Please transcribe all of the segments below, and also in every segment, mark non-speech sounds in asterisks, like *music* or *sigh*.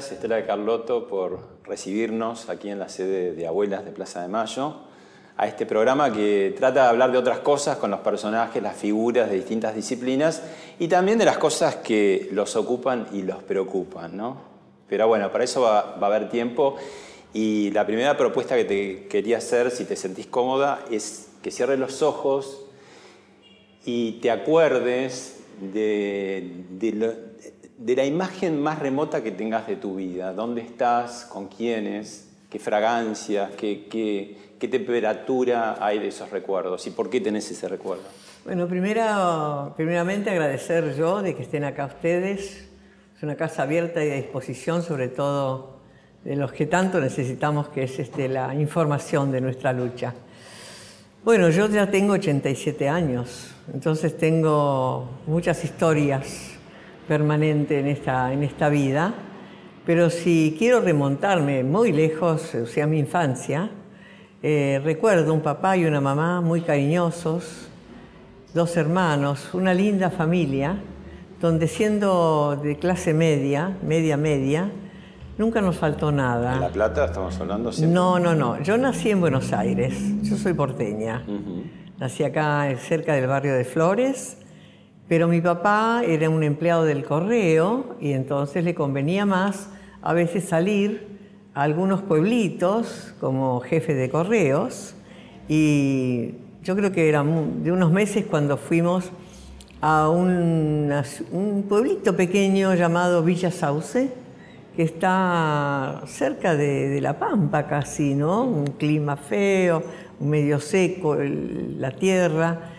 Estela de Carlotto, por recibirnos aquí en la sede de Abuelas de Plaza de Mayo, a este programa que trata de hablar de otras cosas con los personajes, las figuras de distintas disciplinas y también de las cosas que los ocupan y los preocupan. ¿no? Pero bueno, para eso va, va a haber tiempo y la primera propuesta que te quería hacer, si te sentís cómoda, es que cierres los ojos y te acuerdes de, de lo, de la imagen más remota que tengas de tu vida. ¿Dónde estás? ¿Con quiénes? ¿Qué fragancia? ¿Qué, qué, temperatura hay de esos recuerdos? ¿Y por qué tenés ese recuerdo? Bueno, primero, primeramente agradecer yo de que estén acá ustedes. Es una casa abierta y a disposición, sobre todo de los que tanto necesitamos, que es este, la información de nuestra lucha. Bueno, yo ya tengo 87 años, entonces tengo muchas historias permanente en esta, en esta vida, pero si quiero remontarme muy lejos, o sea, mi infancia, eh, recuerdo un papá y una mamá muy cariñosos, dos hermanos, una linda familia, donde siendo de clase media, media media, nunca nos faltó nada. ¿En La Plata estamos hablando siempre? No, no, no. Yo nací en Buenos Aires, yo soy porteña. Nací acá cerca del barrio de Flores pero mi papá era un empleado del correo y entonces le convenía más a veces salir a algunos pueblitos como jefe de correos y yo creo que era de unos meses cuando fuimos a un, pueblito pequeño llamado Villa Sauce, que está cerca de, La Pampa casi, ¿no? Un clima feo, medio seco, la tierra.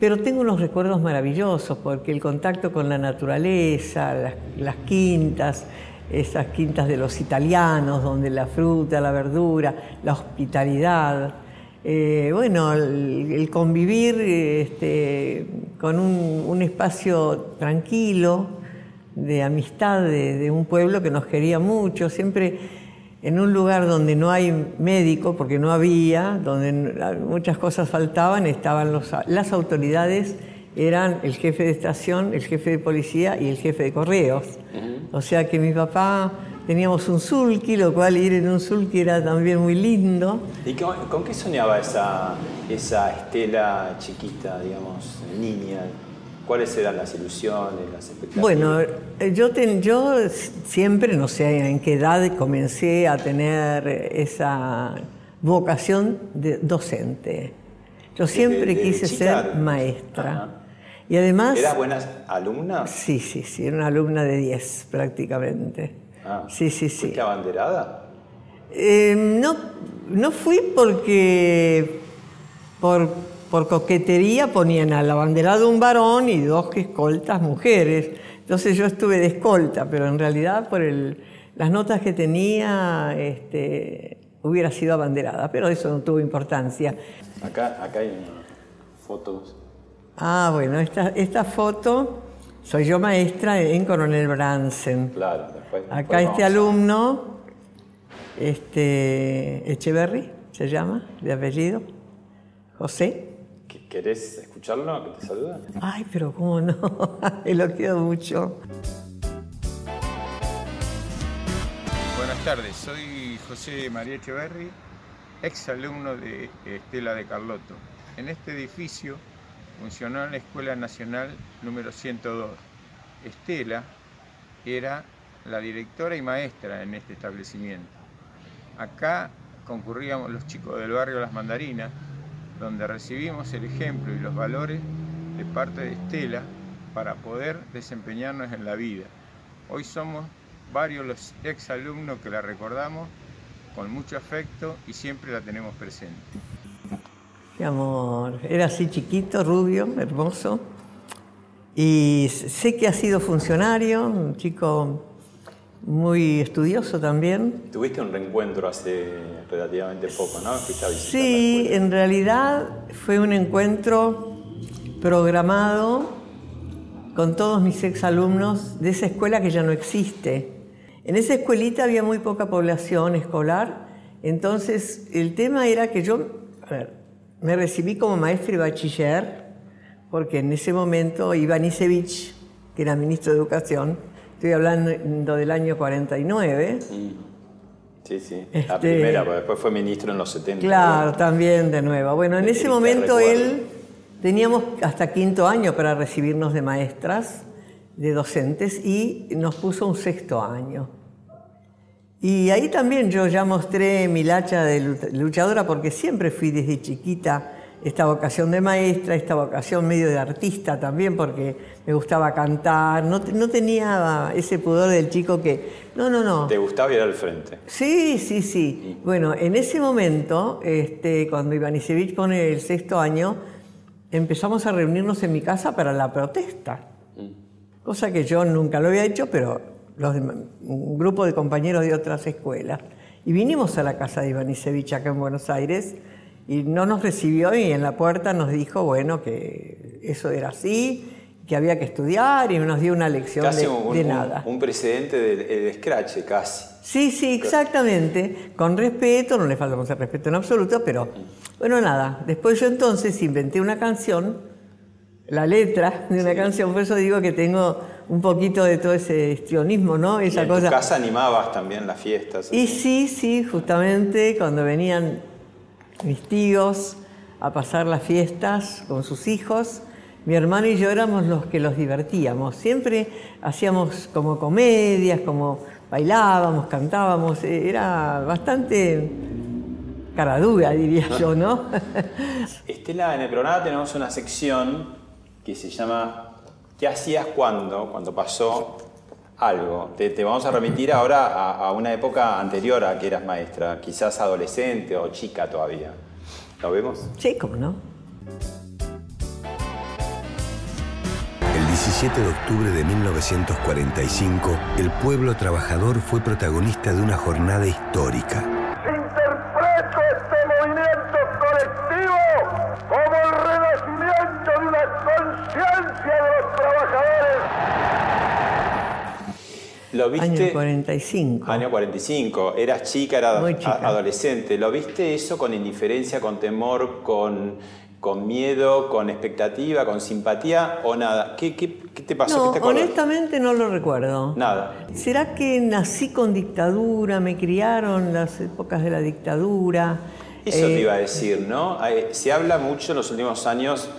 Pero tengo unos recuerdos maravillosos porque el contacto con la naturaleza, las, quintas, esas quintas de los italianos, donde la fruta, la verdura, la hospitalidad, eh, bueno, el, convivir este, con un, espacio tranquilo, de amistad de, un pueblo que nos quería mucho, siempre en un lugar donde no hay médico, porque no había, donde muchas cosas faltaban, estaban los, las autoridades, eran el jefe de estación, el jefe de policía y el jefe de correos. O sea que mi papá teníamos un sulky, lo cual ir en un sulky era también muy lindo. ¿Y con, con qué soñaba esa, esa Estela chiquita, digamos, niña? ¿Cuáles eran las ilusiones, las expectativas? Bueno, eh, yo, yo siempre, no sé en qué edad, comencé a tener esa vocación de docente. Yo siempre quise ser maestra. Y además... ¿Eras buena alumna? Sí, sí, sí, era una alumna de 10 prácticamente. Ah, sí, sí, sí. ¿Fuiste abanderada? Eh, no, no fui porque... Por, por coquetería ponían al abanderado un varón y dos escoltas mujeres. Entonces yo estuve de escolta, pero en realidad por las notas que tenía este, hubiera sido abanderada, pero eso no tuvo importancia. Acá, acá hay fotos. Ah, bueno, esta, esta foto soy yo maestra en Coronel Bransen. Claro, después. Acá este alumno, este Echeverry, se llama, de apellido, José. ¿Querés escucharlo? Que te saluda. Ay, pero cómo no. *laughs* Lo quiero mucho. Buenas tardes, soy José María Echeverri, ex alumno de Estela de Carlotto. En este edificio funcionó la Escuela Nacional número 102. Estela era la directora y maestra en este establecimiento. Acá concurríamos los chicos del barrio Las Mandarinas, donde recibimos el ejemplo y los valores de parte de Estela para poder desempeñarnos en la vida. Hoy somos varios los exalumnos que la recordamos con mucho afecto y siempre la tenemos presente. Mi amor, era así chiquito, rubio, hermoso. Y sé que ha sido funcionario, un chico muy estudioso también. Tuviste un reencuentro hace relativamente poco, ¿no? sí, en realidad fue un encuentro programado con todos mis exalumnos de esa escuela que ya no existe. En esa escuelita había muy poca población escolar, entonces el tema era que yo me recibí como maestra y bachiller, porque en ese momento Iván Isevich, que era ministro de Educación, estoy hablando del año 49. Mm. Sí, sí, la este, primera, porque después fue ministro en los 70. Claro, también de nuevo. Bueno, en ese momento él Teníamos hasta quinto año para recibirnos de maestras, de docentes, y nos puso un sexto año. Y ahí también yo ya mostré mi lacha de luchadora porque siempre fui desde chiquita esta vocación de maestra, esta vocación medio de artista también, porque me gustaba cantar, no, no, tenía ese pudor del chico que, no, no, no. ¿Te gustaba ir al frente? Sí, sí, sí. Bueno, en ese momento, este, cuando Ivanisevich pone el sexto año, empezamos a reunirnos en mi casa para la protesta, cosa que yo nunca lo había hecho, pero un grupo de compañeros de otras escuelas. Y vinimos a la casa de Iván Isevich acá en Buenos Aires y no nos recibió y en la puerta nos dijo, bueno, que eso era así, que había que estudiar y nos dio una lección de, nada. Un, precedente de, scratch casi. Sí, sí, exactamente. Con respeto, no le faltamos el respeto en absoluto, pero bueno, nada. Después yo entonces inventé una canción, la letra de una canción, por eso digo que tengo un poquito de todo ese histrionismo, ¿no? Esa en cosa. casa animabas también las fiestas. Y sí, sí, justamente cuando venían mis tíos a pasar las fiestas con sus hijos, mi hermano y yo éramos los que los divertíamos. Siempre hacíamos como comedias, como bailábamos, cantábamos. Eh, era bastante caradura, diría yo, ¿no? *laughs* Estela, en el programa tenemos una sección que se llama ¿Qué hacías cuando? Cuando pasó algo. Te, vamos a remitir ahora a, a, una época anterior a que eras maestra, quizás adolescente o chica todavía. ¿Lo vemos? Sí, cómo no. 17 de octubre de 1945, el pueblo trabajador fue protagonista de una jornada histórica. ¿Lo viste? Año 45. Año 45. Eras chica, eras adolescente. ¿Lo viste eso con indiferencia, con temor, con con miedo, con expectativa, con simpatía o nada? ¿Qué, te pasó? No, honestamente no lo recuerdo. Nada. ¿Será que nací con dictadura, me criaron las épocas de la dictadura? Eso te iba a eh, decir, ¿no? Se habla mucho en los últimos años,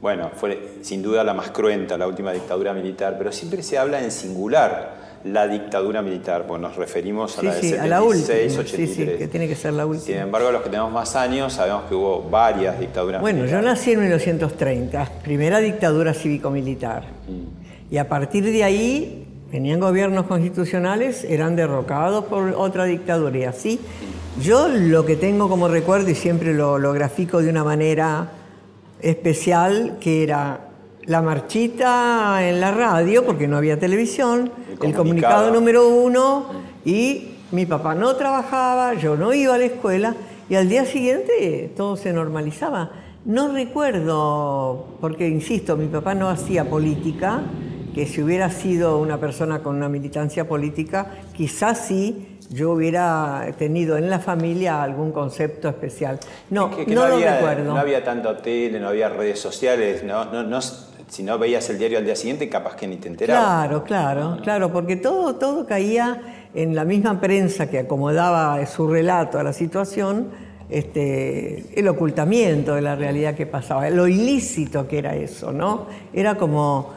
bueno, fue sin duda la más cruenta, la última dictadura militar, pero siempre se habla en singular la dictadura militar, pues nos referimos a la de 76, 83. Sí, que tiene que ser la última. Sin embargo, los que tenemos más años sabemos que hubo varias dictaduras bueno, yo nací en 1930, primera dictadura cívico-militar. Mm. Y a partir de ahí venían gobiernos constitucionales, eran derrocados por otra dictadura y así. Yo lo que tengo como recuerdo, y siempre lo, lo grafico de una manera especial, que era la marchita en la radio, porque no había televisión, el comunicado, número uno, y mi papá no trabajaba, yo no iba a la escuela, y al día siguiente todo se normalizaba. No recuerdo, porque insisto, mi papá no hacía política, que si hubiera sido una persona con una militancia política, quizás sí yo hubiera tenido en la familia algún concepto especial. No, no, lo recuerdo. No había tanto tele, no había redes sociales, no, no, no si no veías el diario al día siguiente, capaz que ni te enterabas. Claro, claro, claro, porque todo, todo caía en la misma prensa que acomodaba su relato a la situación, este, el ocultamiento de la realidad que pasaba, lo ilícito que era eso, ¿no? Era como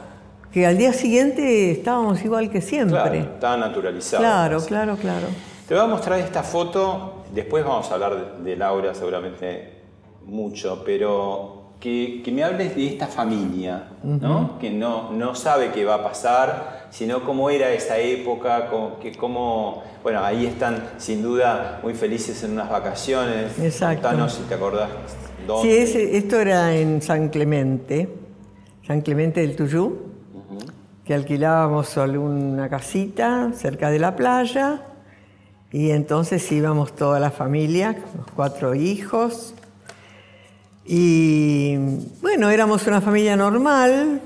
que al día siguiente estábamos igual que siempre. Claro, estaba naturalizado. Claro, claro, claro. Te voy a mostrar esta foto, después vamos a hablar de Laura seguramente mucho, pero que, que, me hables de esta familia, ¿no? que no, no sabe qué va a pasar, sino cómo era esa época, cómo, que cómo, bueno, ahí están sin duda muy felices en unas vacaciones. Exacto. Contanos si te acordás. Sí, ese, esto era en San Clemente, San Clemente del Tuyú, que alquilábamos solo una casita cerca de la playa y entonces íbamos toda la familia, los cuatro hijos. Y bueno, éramos una familia normal.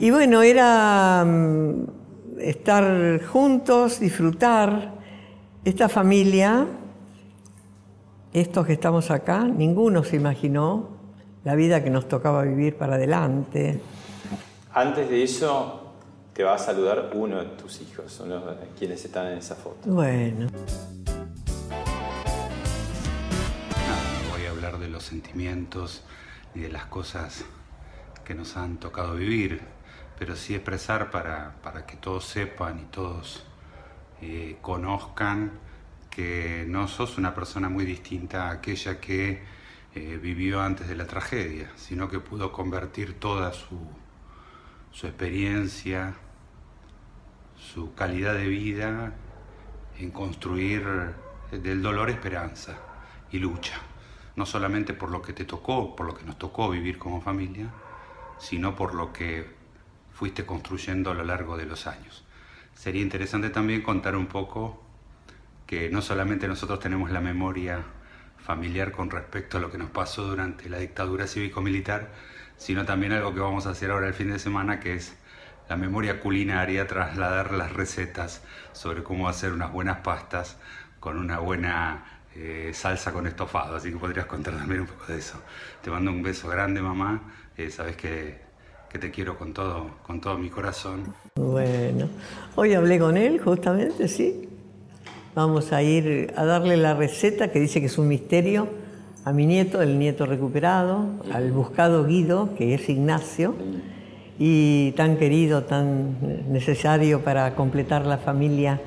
Y bueno, era mm, estar juntos, disfrutar. Esta familia, estos que estamos acá, ninguno se imaginó la vida que nos tocaba vivir para adelante. Antes de eso, te va a saludar uno de tus hijos, uno de quienes están en esa foto. Bueno. Los sentimientos y de las cosas que nos han tocado vivir, pero sí expresar para, para que todos sepan y todos eh, conozcan que no sos una persona muy distinta a aquella que eh, vivió antes de la tragedia, sino que pudo convertir toda su su experiencia, su calidad de vida en construir del dolor esperanza y lucha, no solamente por lo que te tocó, por lo que nos tocó vivir como familia, sino por lo que fuiste construyendo a lo largo de los años. Sería interesante también contar un poco que no solamente nosotros tenemos la memoria familiar con respecto a lo que nos pasó durante la dictadura cívico-militar, sino también algo que vamos a hacer ahora el fin de semana, que es la memoria culinaria, trasladar las recetas sobre cómo hacer unas buenas pastas con una buena eh, salsa con estofado, así que podrías contar también un poco de eso. Te mando un beso grande, mamá, eh, sabes que, que, te quiero con todo, con todo mi corazón. Bueno, hoy hablé con él justamente, sí. Vamos a ir a darle la receta que dice que es un misterio a mi nieto, el nieto recuperado, al buscado Guido, que es Ignacio, y tan querido, tan necesario para completar la familia.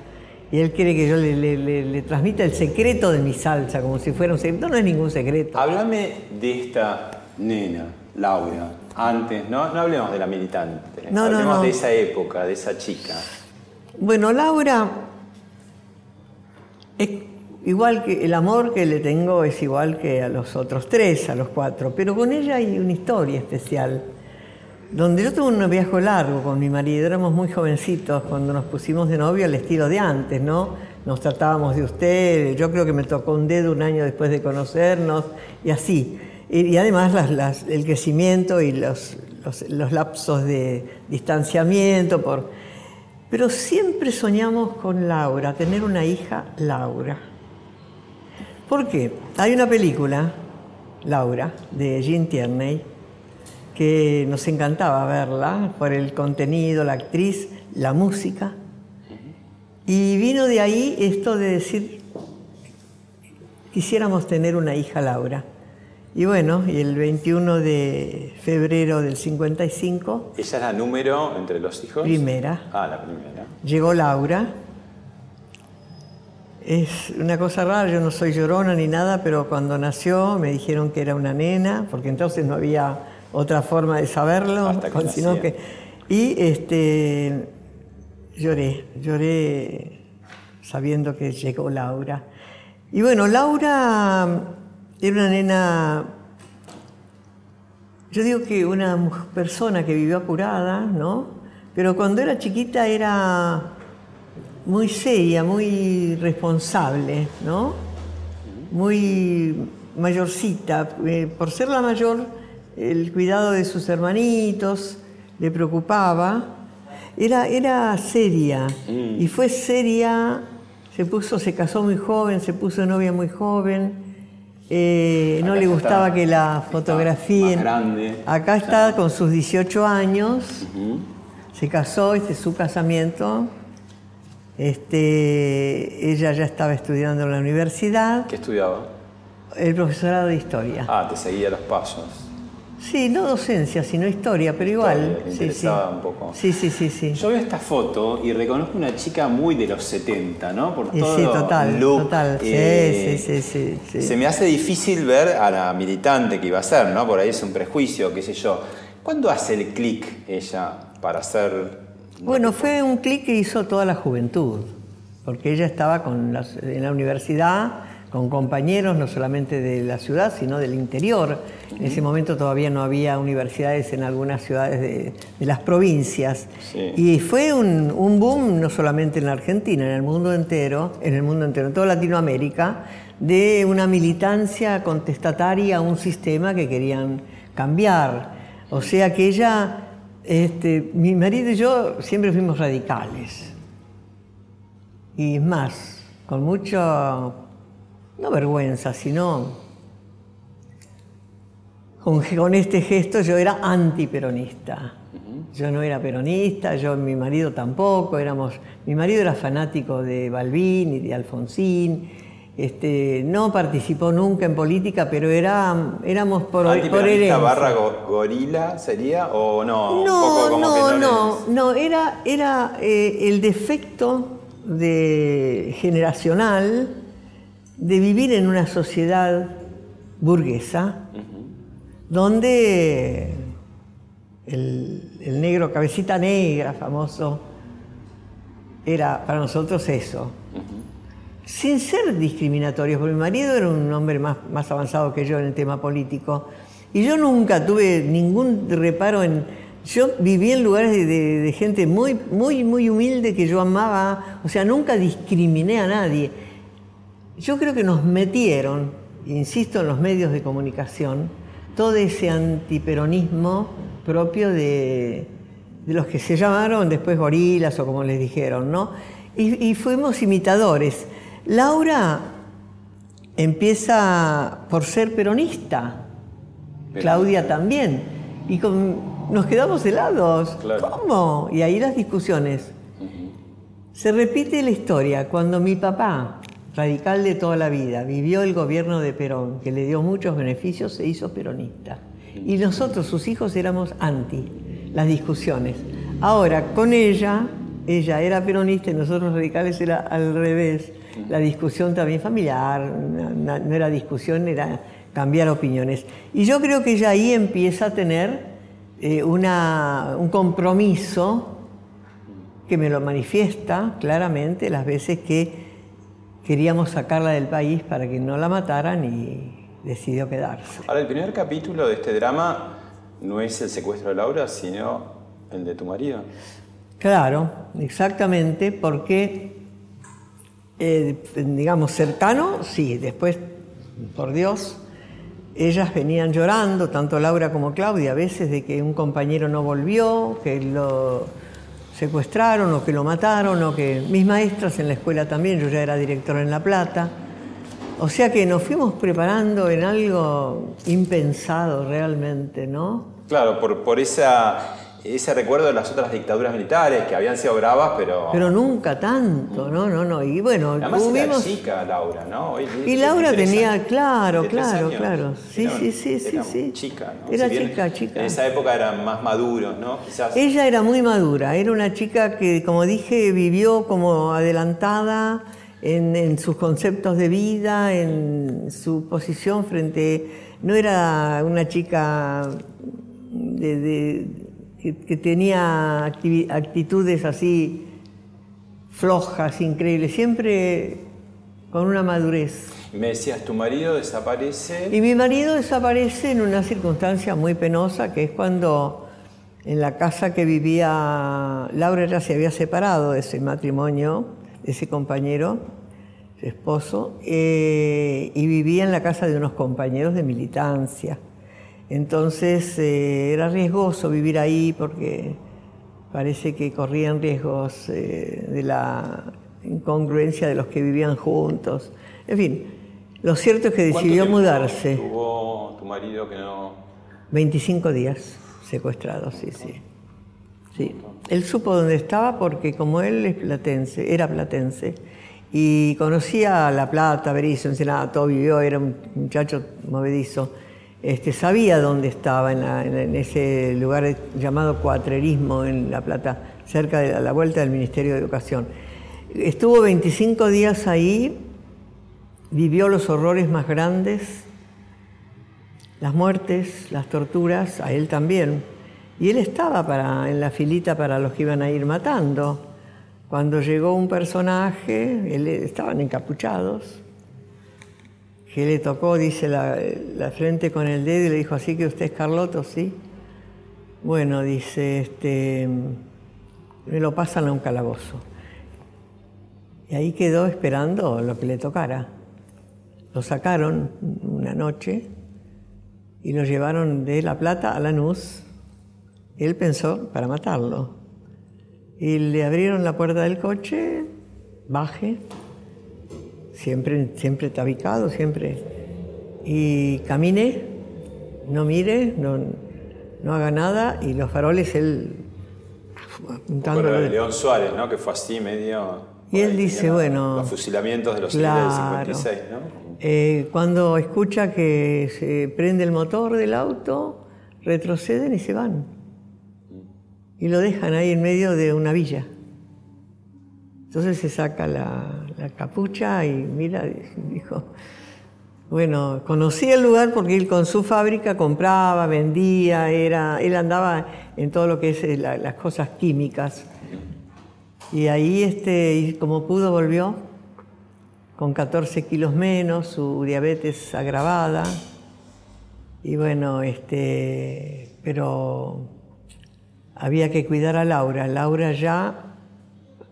Y él quiere que yo le, transmita el secreto de mi salsa, como si fuera un secreto. No, es ningún secreto. Háblame de esta nena, Laura, antes, no, no hablemos de la militante, no, hablemos de esa época, de esa chica. Bueno, Laura es Igual que el amor que le tengo es igual que a los otros tres, a los cuatro, pero con ella hay una historia especial. Donde yo tuve un viaje largo con mi marido, éramos muy jovencitos cuando nos pusimos de novio al estilo de antes, ¿no? Nos tratábamos de usted, yo creo que me tocó un dedo un año después de conocernos y así. Y, además el crecimiento y los, lapsos de distanciamiento. Pero siempre soñamos con Laura, tener una hija Laura. ¿Por qué? Hay una película, Laura, de Jean Tierney, que nos encantaba verla por el contenido, la actriz, la música. Y vino de ahí esto de decir, quisiéramos tener una hija Laura. Y bueno, y el 21 de febrero del 55... ¿Ella es la número entre los hijos? Primera. Ah, la primera. Llegó Laura es una cosa rara, yo no soy llorona ni nada, pero cuando nació me dijeron que era una nena, porque entonces no había otra forma de saberlo, sino que y este lloré, lloré sabiendo que llegó Laura. Y bueno, Laura era una nena, yo digo que una persona que vivió apurada, ¿no? Pero cuando era chiquita era muy seria, muy responsable, ¿no? Muy mayorcita. Eh, por ser la mayor, el cuidado de sus hermanitos le preocupaba. Era, era seria mm. y fue seria, se puso, se casó muy joven, se puso novia muy joven. Eh, no le gustaba que la fotografíen. Acá está con sus 18 años, se casó, este es su casamiento. Este, ella ya estaba estudiando en la universidad. ¿Qué estudiaba? El profesorado de historia. Ah, te seguía los pasos. Sí, no docencia, sino historia, pero igual. Me sí, interesaba sí. un poco. Sí, sí, sí, sí. Yo veo esta foto y reconozco una chica muy de los 70, ¿no? Por Y todo sí, total, look, total. Sí, eh, sí, sí, sí, sí. Se me hace difícil ver a la militante que iba a ser, ¿no? Por ahí es un prejuicio, qué sé yo. ¿Cuándo hace el clic ella para ser... Bueno, fue un clic que hizo toda la juventud, porque ella estaba con las- en la universidad con compañeros no solamente de la ciudad, sino del interior. En ese momento todavía no había universidades en algunas ciudades de, de las provincias. Sí. Y fue un, un boom no solamente en la Argentina, en el mundo entero, en el mundo entero, en toda Latinoamérica, de una militancia contestataria a un sistema que querían cambiar. O sea que ella, este, mi marido y yo siempre fuimos radicales. Y más, con mucha, no vergüenza, sino con, con este gesto yo era antiperonista. Yo no era peronista, yo mi marido tampoco, éramos, mi marido era fanático de Balbín y de Alfonsín, este, no participó nunca en política, pero era, éramos por, por ¿Antiperonista herencia. barra go- gorila sería o no? Un No, poco como no, que no, les- no, era, era eh, el defecto de, generacional de vivir en una sociedad burguesa donde el, el negro cabecita negra famoso era para nosotros eso. Sin ser discriminatorios, porque mi marido era un hombre más, más avanzado que yo en el tema político. Y yo nunca tuve ningún reparo en... Yo viví en lugares de, de- de gente muy, muy, muy humilde que yo amaba. O sea, nunca discriminé a nadie. Yo creo que nos metieron, insisto, en los medios de comunicación, todo ese antiperonismo propio de, de los que se llamaron después gorilas o como les dijeron, ¿no? Y, y fuimos imitadores. Laura empieza por ser peronista, Claudia también, y con- nos quedamos helados. Claro. ¿Cómo? Y ahí las discusiones. Se repite la historia. Cuando mi papá, radical de toda la vida, vivió el gobierno de Perón, que le dio muchos beneficios, se hizo peronista. Y nosotros, sus hijos, éramos anti las discusiones. Ahora, con ella, ella era peronista y nosotros radicales era al revés. La discusión también familiar, no, era discusión, era cambiar opiniones. Y yo creo que ella ahí empieza a tener eh, una- un compromiso que me lo manifiesta claramente las veces que queríamos sacarla del país para que no la mataran y decidió quedarse. Ahora, el primer capítulo de este drama no es el secuestro de Laura, sino el de tu marido. Claro, exactamente, porque, eh, digamos, cercano, sí, después, por Dios, ellas venían llorando, tanto Laura como Claudia, a veces de que un compañero no volvió, que lo secuestraron o que lo mataron, o que mis maestras en la escuela también, yo ya era directora en La Plata. O sea que nos fuimos preparando en algo impensado realmente, ¿no? Claro, por, por esa, ese recuerdo de las otras dictaduras militares que habían sido bravas, pero... Pero nunca tanto, no, no, no. Y bueno, Además era tuvimos... chica Laura, ¿no? Hoy- Y Laura 23 tenía, años. claro, 23 claro, años. claro. Sí, Era- sí, sí, sí, era sí. chica, ¿no? Era Si bien chica, chica. En esa época eran más maduros, ¿no? Quizás... Ella era muy madura, era una chica que, como dije, vivió como adelantada en, en sus conceptos de vida, en su posición frente... No era una chica de- de- que, que tenía actitudes así flojas, increíbles, siempre con una madurez. Me decías, tu marido desaparece... Y mi marido desaparece en una circunstancia muy penosa, que es cuando en la casa que vivía Laura ya se había separado de ese matrimonio, de ese compañero, su esposo, eh, y vivía en la casa de unos compañeros de militancia. Entonces eh, era riesgoso vivir ahí porque parece que corrían riesgos eh, de la incongruencia de los que vivían juntos. En fin, lo cierto es que ¿Cuánto decidió tiempo mudarse. Tuvo tu marido que no... 25 días secuestrado, sí, sí. Sí. Él supo dónde estaba porque como él es platense, era platense, y conocía La Plata, Berizo, Ensenada, todo vivió, era un muchacho movedizo. Este, sabía dónde estaba, en, ese lugar llamado Cuatrerismo en La Plata, cerca de la, vuelta del Ministerio de Educación. Estuvo 25 días ahí, vivió los horrores más grandes, las muertes, las torturas, a él también. Y él estaba para, en la filita para los que iban a ir matando. Cuando llegó un personaje, él, estaban encapuchados, que le tocó, dice, la, frente con el dedo y le dijo, así que usted es Carloto, sí. Bueno, dice, este, me lo pasan a un calabozo. Y ahí quedó esperando lo que le tocara. Lo sacaron una noche y lo llevaron de La Plata a Lanús. Él pensó para matarlo. Y le abrieron la puerta del coche, baje, siempre, siempre tabicado, siempre. Y camine, no mire, no, no haga nada, y los faroles él apuntando. de León Suárez, ¿no? Que fue así medio. Y él dice, bueno. Los fusilamientos de los claro, del 56, ¿no? Eh, cuando escucha que se prende el motor del auto, retroceden y se van. Y lo dejan ahí en medio de una villa. Entonces se saca la, capucha y mira, dijo, bueno, conocí el lugar porque él con su fábrica compraba, vendía, era, él andaba en todo lo que es eh, las cosas químicas. Y ahí, este, como pudo, volvió con 14 kilos menos, su diabetes agravada. Y bueno, este, pero había que cuidar a Laura. Laura ya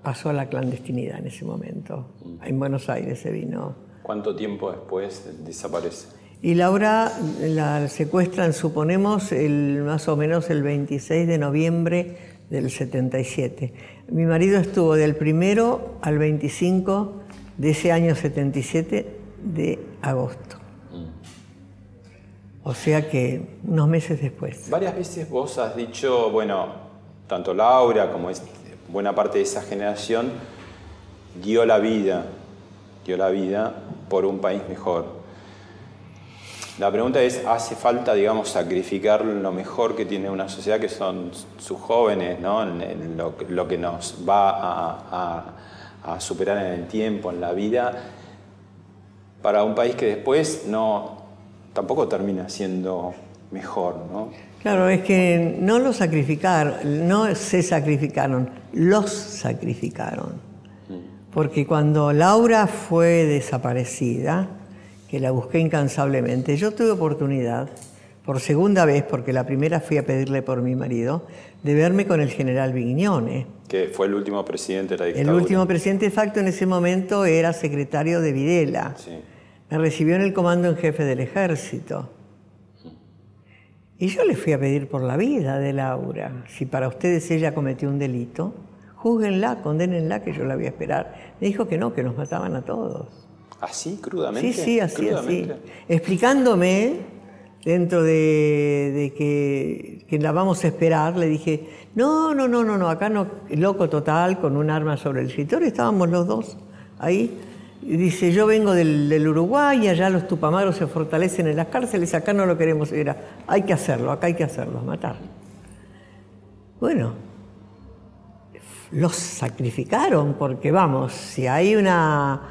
pasó a la clandestinidad en ese momento. En Buenos Aires se vino. ¿Cuánto tiempo después desaparece? Y Laura la secuestran, suponemos, el, más o menos el 26 de noviembre del 77. Mi marido estuvo del primero al 25 de ese año 77 de agosto. O sea que unos meses después. Varias veces vos has dicho, bueno, tanto Laura como es buena parte de esa generación dio la vida, dio la vida por un país mejor. La pregunta es, ¿hace falta, digamos, sacrificar lo mejor que tiene una sociedad, que son sus jóvenes, ¿no? lo, que nos va a, superar en el tiempo, en la vida, para un país que después no, tampoco termina siendo mejor, ¿no? Claro, es que no lo sacrificaron, no se sacrificaron, los sacrificaron. Porque cuando Laura fue desaparecida, que la busqué incansablemente, yo tuve oportunidad, por segunda vez, porque la primera fui a pedirle por mi marido, de verme con el general Vignone. Que fue el último presidente de la dictadura. El último presidente de facto en ese momento era secretario de Videla. Me recibió en el comando en jefe del ejército. Y yo le fui a pedir por la vida de Laura. Si para ustedes ella cometió un delito, júzguenla, condénenla, que yo la voy a esperar. Me dijo que no, que nos mataban a todos. ¿Así, crudamente? Sí, sí, así, así. Explicándome, dentro de, que, que, la vamos a esperar, le dije, no, no, no, no, no, acá no, loco total, con un arma sobre el escritorio, estábamos los dos ahí dice, yo vengo del, Uruguay, allá los tupamaros se fortalecen en las cárceles, acá no lo queremos. Era, hay que hacerlo, acá hay que hacerlo, matar. Bueno, los sacrificaron porque, vamos, si hay una,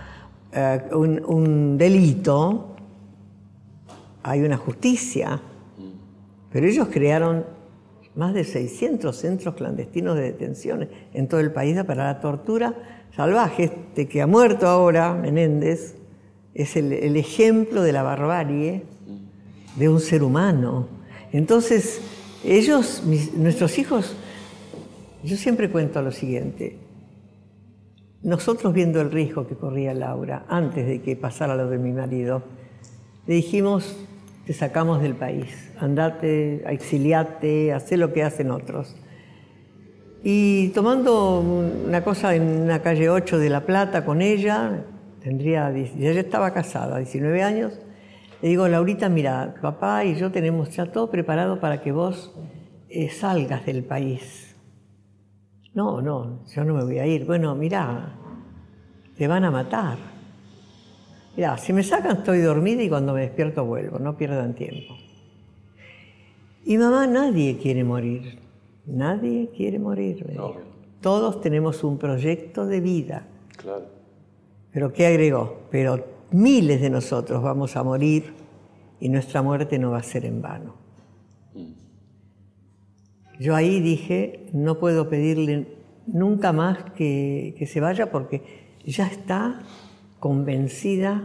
eh, un, delito, hay una justicia. Pero ellos crearon más de 600 centros clandestinos de detención en todo el país para la tortura salvaje, este que ha muerto ahora, Menéndez, es el, ejemplo de la barbarie de un ser humano. Entonces, ellos, nuestros hijos, yo siempre cuento lo siguiente. Nosotros viendo el riesgo que corría Laura antes de que pasara lo de mi marido, le dijimos, te sacamos del país, andate, exiliate, haz lo que hacen otros. Y tomando una cosa en una calle 8 de La Plata con ella, tendría, ya estaba casada, 19 años, le digo, Laurita, mira, papá y yo tenemos ya todo preparado para que vos eh, salgas del país. No, no, yo no me voy a ir. Bueno, mira, te van a matar. Mira, si me sacan estoy dormida y cuando me despierto vuelvo, no pierdan tiempo. Y mamá, nadie quiere morir. Nadie quiere morir. Todos tenemos un proyecto de vida. Claro. Pero ¿qué agregó? Pero miles de nosotros vamos a morir y nuestra muerte no va a ser en vano. Yo ahí dije, no puedo pedirle nunca más que, que se vaya porque ya está convencida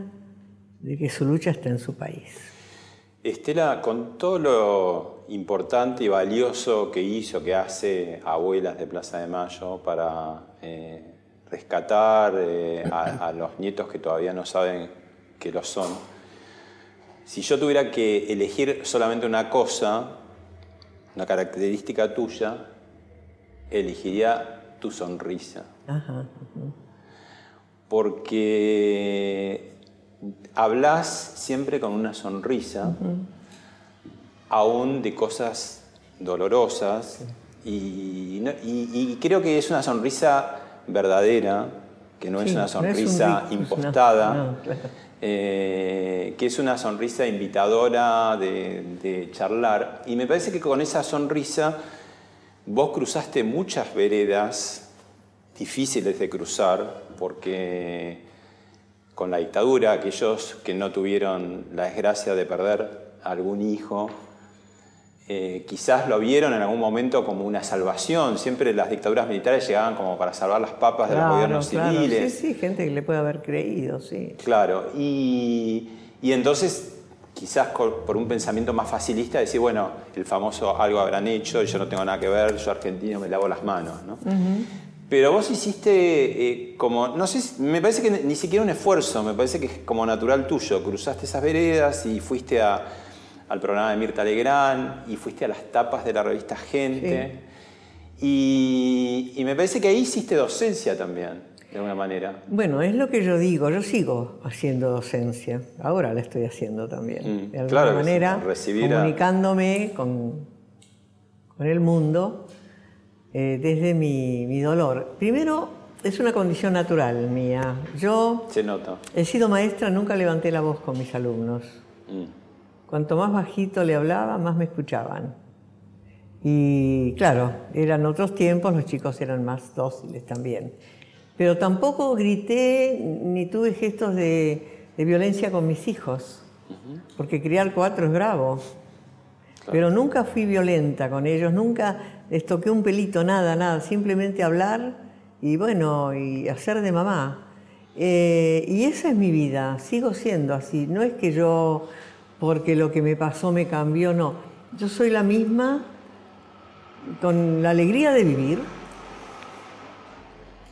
de que su lucha está en su país. Estela, con todo lo importante y valioso que hizo, que hace Abuelas de Plaza de Mayo para eh, rescatar eh, a, a los nietos que todavía no saben que lo son, si yo tuviera que elegir solamente una cosa, una característica tuya, elegiría tu sonrisa. Ajá. Porque hablas siempre con una sonrisa, aún de cosas dolorosas, y, no- y- y creo que es una sonrisa verdadera, que no es una no es un sonrisa impostada, no, no, claro. eh, que es una sonrisa invitadora de, de charlar. Y me parece que con esa sonrisa vos cruzaste muchas veredas difíciles de cruzar, porque con la dictadura, aquellos que no tuvieron la desgracia de perder algún hijo, eh, quizás lo vieron en algún momento como una salvación. Siempre las dictaduras militares llegaban como para salvar las papas de los gobiernos claro. civiles. Sí, sí, gente que le puede haber creído, sí. Claro, y, y entonces quizás por un pensamiento más facilista decir, bueno, el famoso algo habrán hecho, yo no tengo nada que ver, yo argentino me lavo las manos, ¿no? Pero vos hiciste eh, como, no sé, me parece que ni siquiera un esfuerzo, me parece que es como natural tuyo, cruzaste esas veredas y fuiste a- al programa de Mirta Legrand y fuiste a las tapas de la revista Gente. Y, y me parece que ahí hiciste docencia también, de alguna manera. Bueno, es lo que yo digo, yo sigo haciendo docencia, ahora la estoy haciendo también, Mm, de alguna claro sí, manera, a- comunicándome con, con el mundo eh, desde mi, mi dolor. Primero, es una condición natural mía. Yo Se nota. he sido maestra, nunca levanté la voz con mis alumnos. Mm. Cuanto más bajito le hablaba, más me escuchaban. Y claro, eran otros tiempos, los chicos eran más dóciles también. Pero tampoco grité ni tuve gestos de, violencia con mis hijos, porque criar cuatro es bravo. Pero nunca fui violenta con ellos, nunca les toqué un pelito, nada, nada, simplemente hablar y bueno, y hacer de mamá. Eh, y esa es mi vida, sigo siendo así. No es que yo, porque lo que me pasó me cambió, no. Yo soy la misma, con la alegría de vivir,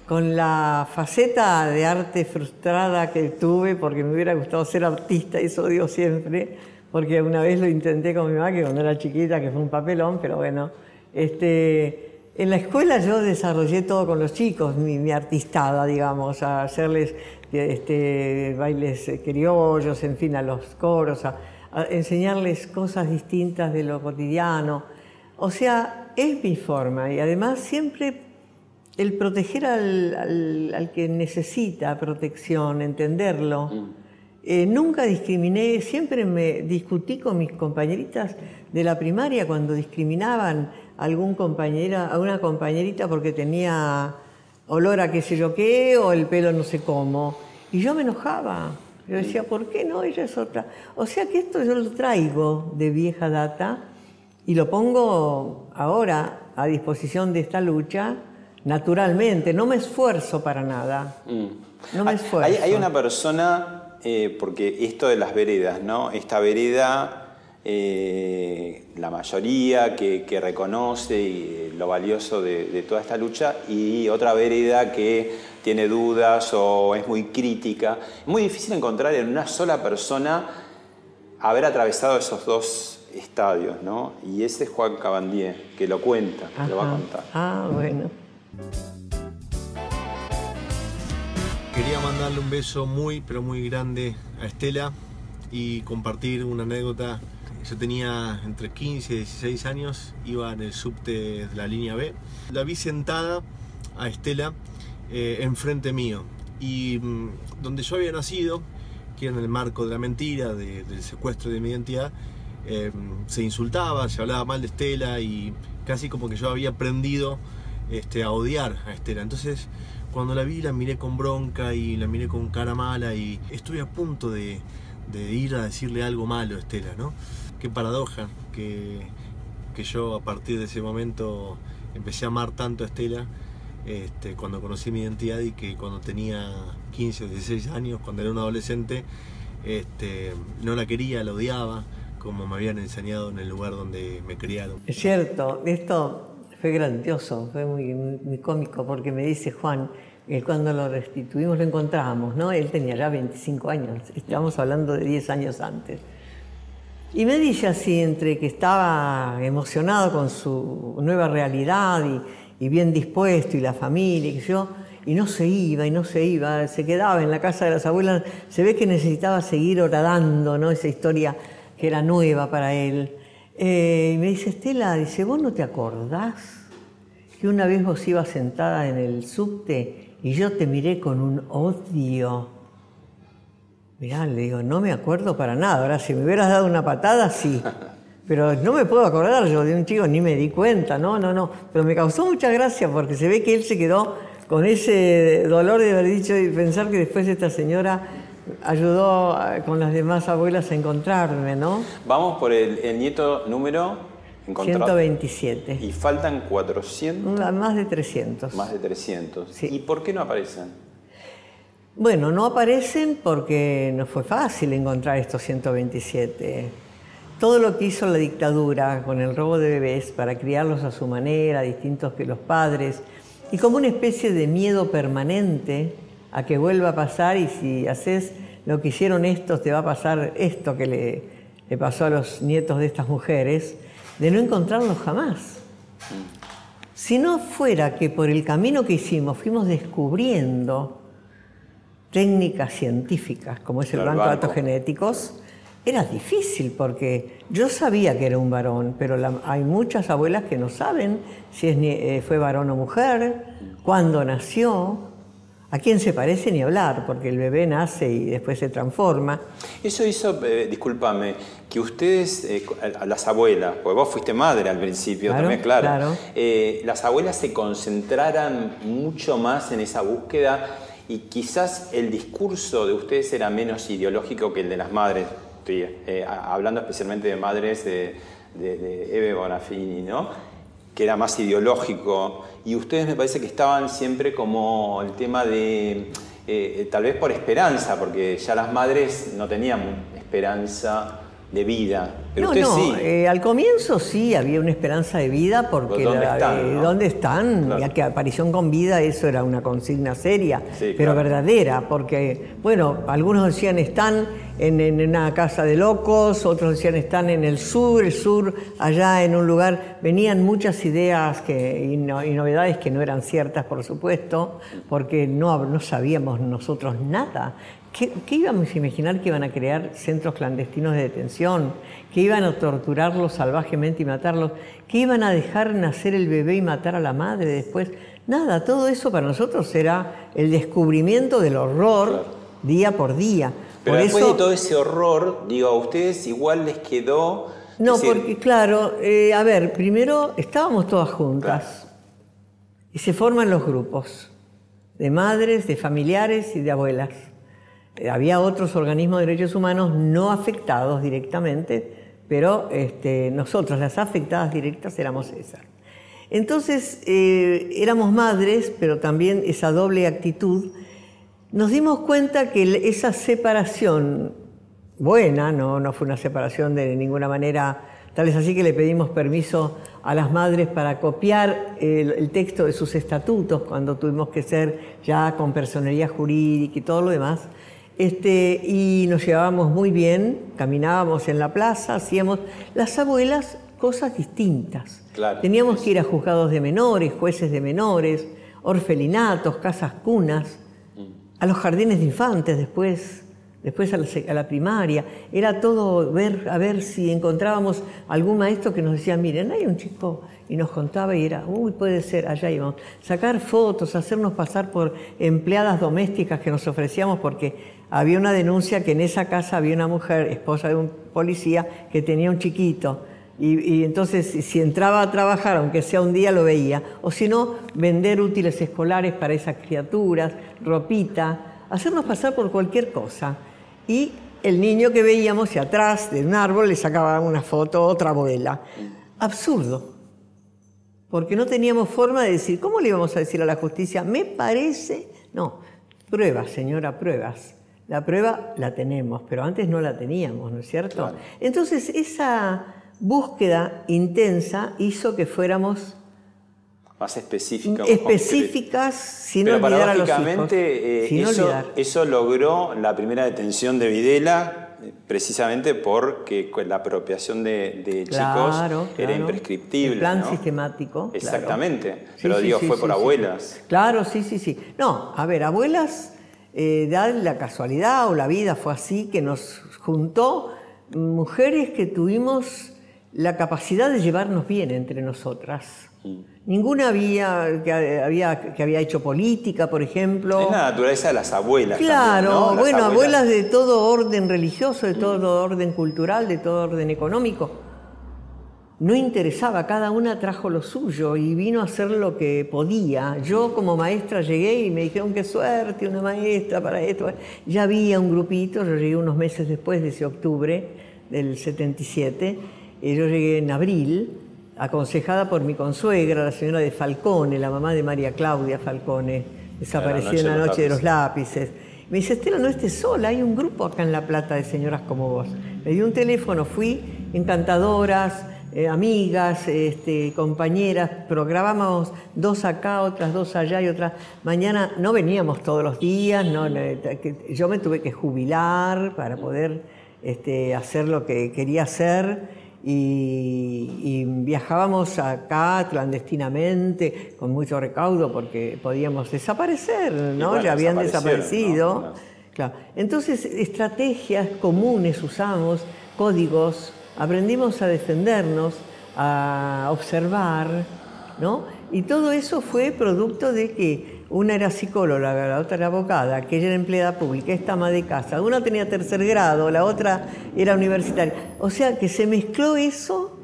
con la faceta de arte frustrada que tuve, porque me hubiera gustado ser artista, eso digo siempre, porque una vez lo intenté con mi mamá, que cuando era chiquita, que fue un papelón, pero bueno, este, en la escuela yo desarrollé todo con los chicos, mi, mi artistada, digamos, a hacerles este, bailes criollos, en fin, a los coros, a enseñarles cosas distintas de lo cotidiano. O sea, es mi forma y además siempre el proteger al, al- al que necesita protección, entenderlo. Eh, nunca discriminé, siempre me discutí con mis compañeritas de la primaria cuando discriminaban a algún compañera, a una compañerita porque tenía olor a qué sé yo qué o el pelo no sé cómo. Y yo me enojaba. Yo decía, ¿por qué no? Ella es otra. O sea que esto yo lo traigo de vieja data y lo pongo ahora a disposición de esta lucha naturalmente. No me esfuerzo para nada. No me esfuerzo. Hay, hay una persona, eh, porque esto de las veredas, ¿no? Esta vereda, eh, la mayoría que, que reconoce y, lo valioso de, de toda esta lucha, y otra vereda que tiene dudas o es muy crítica. Es muy difícil encontrar en una sola persona haber atravesado esos dos estadios, ¿no? Y ese es Juan Cabandier, que lo cuenta, que lo va a contar. Ah, bueno. Quería mandarle un beso muy, pero muy grande a Estela y compartir una anécdota. Yo tenía entre 15 y 16 años, iba en el subte de la línea B. La vi sentada a Estela eh, enfrente mío y mm, donde yo había nacido, que en el marco de la mentira, de- del secuestro de mi identidad, eh, se insultaba, se hablaba mal de Estela y casi como que yo había aprendido este, a odiar a Estela. Entonces, cuando la vi, la miré con bronca y la miré con cara mala y estuve a punto de, de ir a decirle algo malo a Estela, ¿no? Qué paradoja que, que yo a partir de ese momento empecé a amar tanto a Estela este, cuando conocí mi identidad y que cuando tenía 15 o 16 años, cuando era un adolescente, este, no la quería, la odiaba, como me habían enseñado en el lugar donde me criaron. Es cierto, esto fue grandioso, fue muy, cómico, porque me dice Juan, que cuando lo restituimos lo encontramos, ¿no? Él tenía ya 25 años, estamos hablando de 10 años antes. Y me dice así, entre que estaba emocionado con su nueva realidad y, y bien dispuesto, y la familia, y yo, y no se iba, y no se iba, se quedaba en la casa de las abuelas, se ve que necesitaba seguir horadando, ¿no? Esa historia que era nueva para él. Eh, y me dice, Estela, dice, ¿vos no te acordás que una vez vos ibas sentada en el subte y yo te miré con un odio? Mirá, le digo, no me acuerdo para nada. Ahora, si me hubieras dado una patada, sí. Pero no me puedo acordar yo de un chico, ni me di cuenta, no, no, no. Pero me causó mucha gracia porque se ve que él se quedó con ese dolor de haber dicho y pensar que después esta señora ayudó con las demás abuelas a encontrarme, ¿no? Vamos por el, el nieto número encontrado. 127. Y faltan 400. Más de 300. Más de 300. Sí. ¿Y por qué no aparecen? Bueno, no aparecen porque no fue fácil encontrar estos 127. Todo lo que hizo la dictadura con el robo de bebés para criarlos a su manera, distintos que los padres, y como una especie de miedo permanente a que vuelva a pasar y si haces lo que hicieron estos, te va a pasar esto que le, le pasó a los nietos de estas mujeres, de no encontrarlos jamás. Si no fuera que por el camino que hicimos fuimos descubriendo técnicas científicas, como es el Claro, banco de datos genéticos, era difícil porque yo sabía que era un varón, pero la- hay muchas abuelas que no saben si es eh, fue varón o mujer, cuándo nació, a quién se parece ni hablar, porque el bebé nace y después se transforma. Eso hizo, eh, discúlpame, que ustedes, eh, a las abuelas, porque vos fuiste madre al principio Claro, también, claro, claro. eh, las abuelas se concentraran mucho más en esa búsqueda y quizás el discurso de ustedes era menos ideológico que el de las madres. Estoy eh, hablando especialmente de madres de, de, de Eve Bonafini, ¿no? que era más ideológico, y ustedes me parece que estaban siempre como el tema de, eh, tal vez por esperanza, porque ya las madres no tenían esperanza de vida, pero no, no, sí. eh, al comienzo sí había una esperanza de vida porque ¿dónde la- están, eh, no? ¿dónde están? Claro. Ya que aparición con vida eso era una consigna seria, Sí, pero claro. verdadera, porque bueno, algunos decían están en, en una casa de locos, otros decían están en el sur, el sur allá en un lugar, venían muchas ideas que, y, no- y novedades que no eran ciertas, por supuesto, porque no, no sabíamos nosotros nada. ¿Qué, qué íbamos a imaginar que iban a crear centros clandestinos de detención? ¿Que iban a torturarlos salvajemente y matarlos? ¿Que iban a dejar nacer el bebé y matar a la madre después? Nada, todo eso para nosotros era el descubrimiento del horror Claro. día por día. Pero por después eso, de todo ese horror, digo, a ustedes igual les quedó... No, decir, porque claro, eh, a ver, primero estábamos todas juntas y se forman los grupos de madres, de familiares y de abuelas. Había otros organismos de derechos humanos no afectados directamente, pero este, nosotros, las afectadas directas, éramos esas. Entonces, eh, éramos madres, pero también esa doble actitud. Nos dimos cuenta que esa separación buena, no, no fue una separación de ninguna manera, tal es así que le pedimos permiso a las madres para copiar el, el texto de sus estatutos cuando tuvimos que ser ya con personería jurídica y todo lo demás. Este, y nos llevábamos muy bien, caminábamos en la plaza, hacíamos las abuelas cosas distintas. Claro. Teníamos que ir a juzgados de menores, jueces de menores, orfelinatos, casas cunas, a los jardines de infantes después, después a la, a la primaria. Era todo ver, a ver si encontrábamos algún maestro que nos decía, miren, hay un chico, y nos contaba y era, uy, puede ser, allá íbamos. Sacar fotos, hacernos pasar por empleadas domésticas que nos ofrecíamos porque había una denuncia que en esa casa había una mujer, esposa de un policía, que tenía un chiquito. Y, entonces, si entraba a trabajar, aunque sea un día, lo veía. O si no, vender útiles escolares para esas criaturas, ropita, hacernos pasar por cualquier cosa. Y el niño que veíamos, y atrás de un árbol, le sacaba una foto otra abuela. Absurdo. Porque no teníamos forma de decir, ¿cómo le íbamos a decir a la justicia? Me parece. No, pruebas, señora, pruebas. La prueba la tenemos, pero antes no la teníamos, ¿no es cierto? Entonces, esa búsqueda intensa hizo que fuéramos más específicas, específicas sin olvidar a los hijos. Eh, eso, eso, logró la primera detención de Videla eh, precisamente porque la apropiación de, chicos era imprescriptible. El plan sistemático. Exactamente. Pero digo, fue por abuelas. Claro, sí, sí, sí. No, a ver, abuelas, eh, da la casualidad o la vida fue así que nos juntó mujeres que tuvimos la capacidad de llevarnos bien entre nosotras. Mm. Ninguna había que, había que había hecho política, por ejemplo. Es la naturaleza de las abuelas. Claro, bueno, abuelas... de todo orden religioso, de todo orden cultural, de todo orden económico. No interesaba, cada una trajo lo suyo y vino a hacer lo que podía. Yo como maestra llegué y me dijeron qué suerte, una maestra para esto. Ya había un grupito, yo llegué unos meses después de ese octubre del 77 yo llegué en abril, aconsejada por mi consuegra, la señora de Falcone, la mamá de María Claudia Falcone, desapareció en la noche de los lápices. Me dice, Estela, no estés sola, hay un grupo acá en La Plata de señoras como vos. Me dio un teléfono, fui, encantadoras, eh, amigas, este, compañeras, programábamos dos acá, otras dos allá y otras. Mañana no veníamos todos los días, no, yo me tuve que jubilar para poder este, hacer lo que quería hacer y, viajábamos acá clandestinamente con mucho recaudo porque podíamos desaparecer, ¿no? ya habían desaparecido. Claro. Entonces, estrategias comunes usamos, códigos, aprendimos a defendernos, a observar, ¿no? Y todo eso fue producto de que una era psicóloga, la otra era abogada, que ella era empleada pública, esta ama de casa. Una tenía tercer grado, la otra era universitaria. O sea que se mezcló eso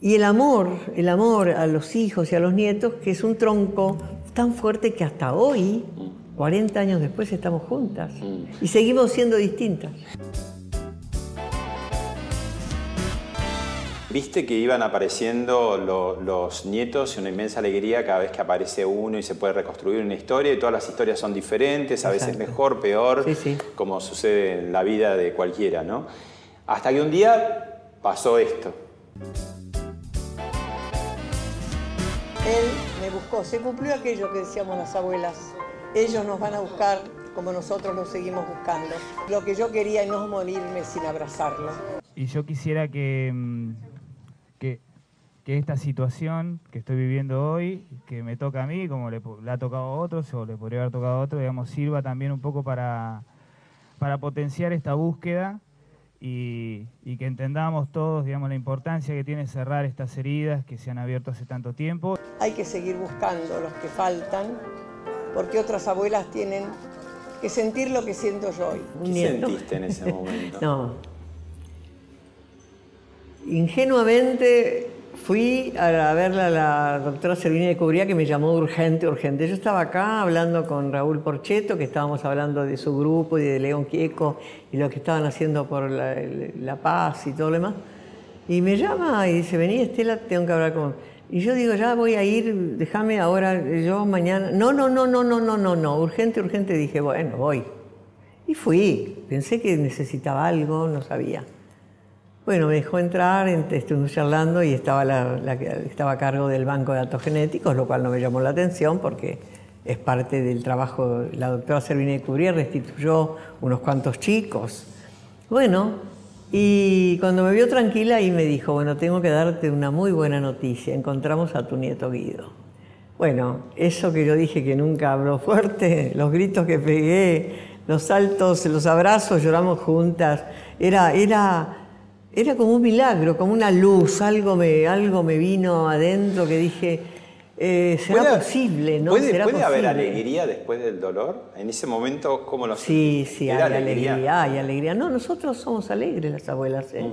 y el amor, el amor a los hijos y a los nietos, que es un tronco tan fuerte que hasta hoy, 40 años después, estamos juntas y seguimos siendo distintas. Viste que iban apareciendo los nietos y una inmensa alegría cada vez que aparece uno y se puede reconstruir una historia y todas las historias son diferentes, a veces mejor, peor, como sucede en la vida de cualquiera, ¿no? Hasta que un día pasó esto. Él me buscó, se cumplió aquello que decíamos las abuelas. Ellos nos van a buscar como nosotros los seguimos buscando. Lo que yo quería es no morirme sin abrazarlo. Y yo quisiera que que, esta situación que estoy viviendo hoy, que me toca a mí, como le, ha tocado a otros o le podría haber tocado a otros, digamos, sirva también un poco para, para potenciar esta búsqueda y, que entendamos todos, digamos, la importancia que tiene cerrar estas heridas que se han abierto hace tanto tiempo. Hay que seguir buscando los que faltan, porque otras abuelas tienen que sentir lo que siento yo hoy. ¿Qué sentiste en ese momento? *laughs* no Ingenuamente fui a verla a la doctora Servini de Cubría que me llamó urgente, urgente. Yo estaba acá hablando con Raúl Porcheto, que estábamos hablando de su grupo y de León Quieco y lo que estaban haciendo por la, paz y todo lo demás. Y me llama y dice, vení Estela, tengo que hablar con... Y yo digo, ya voy a ir, déjame ahora, yo mañana... No, no, no, no, no, no, no, no, urgente, urgente. Dije, bueno, voy. Y fui. Pensé que necesitaba algo, no sabía. Bueno, me dejó entrar, estuvimos charlando y estaba la, estaba a cargo del banco de datos genéticos, lo cual no me llamó la atención porque es parte del trabajo. La doctora Servini de Cubrier restituyó unos cuantos chicos. Bueno, y cuando me vio tranquila y me dijo, bueno, tengo que darte una muy buena noticia, encontramos a tu nieto Guido. Bueno, eso que yo dije que nunca habló fuerte, *laughs* los gritos que pegué, los saltos, los abrazos, lloramos juntas, era, era era como un milagro, como una luz, algo me, algo me vino adentro que dije, Eh, será posible, ¿no? ¿Puede, ¿Será puede haber alegría después del dolor? En ese momento, ¿cómo lo Sí, sí, hay ¿Era alegría? hay alegría. No, nosotros somos alegres las abuelas, ¿eh?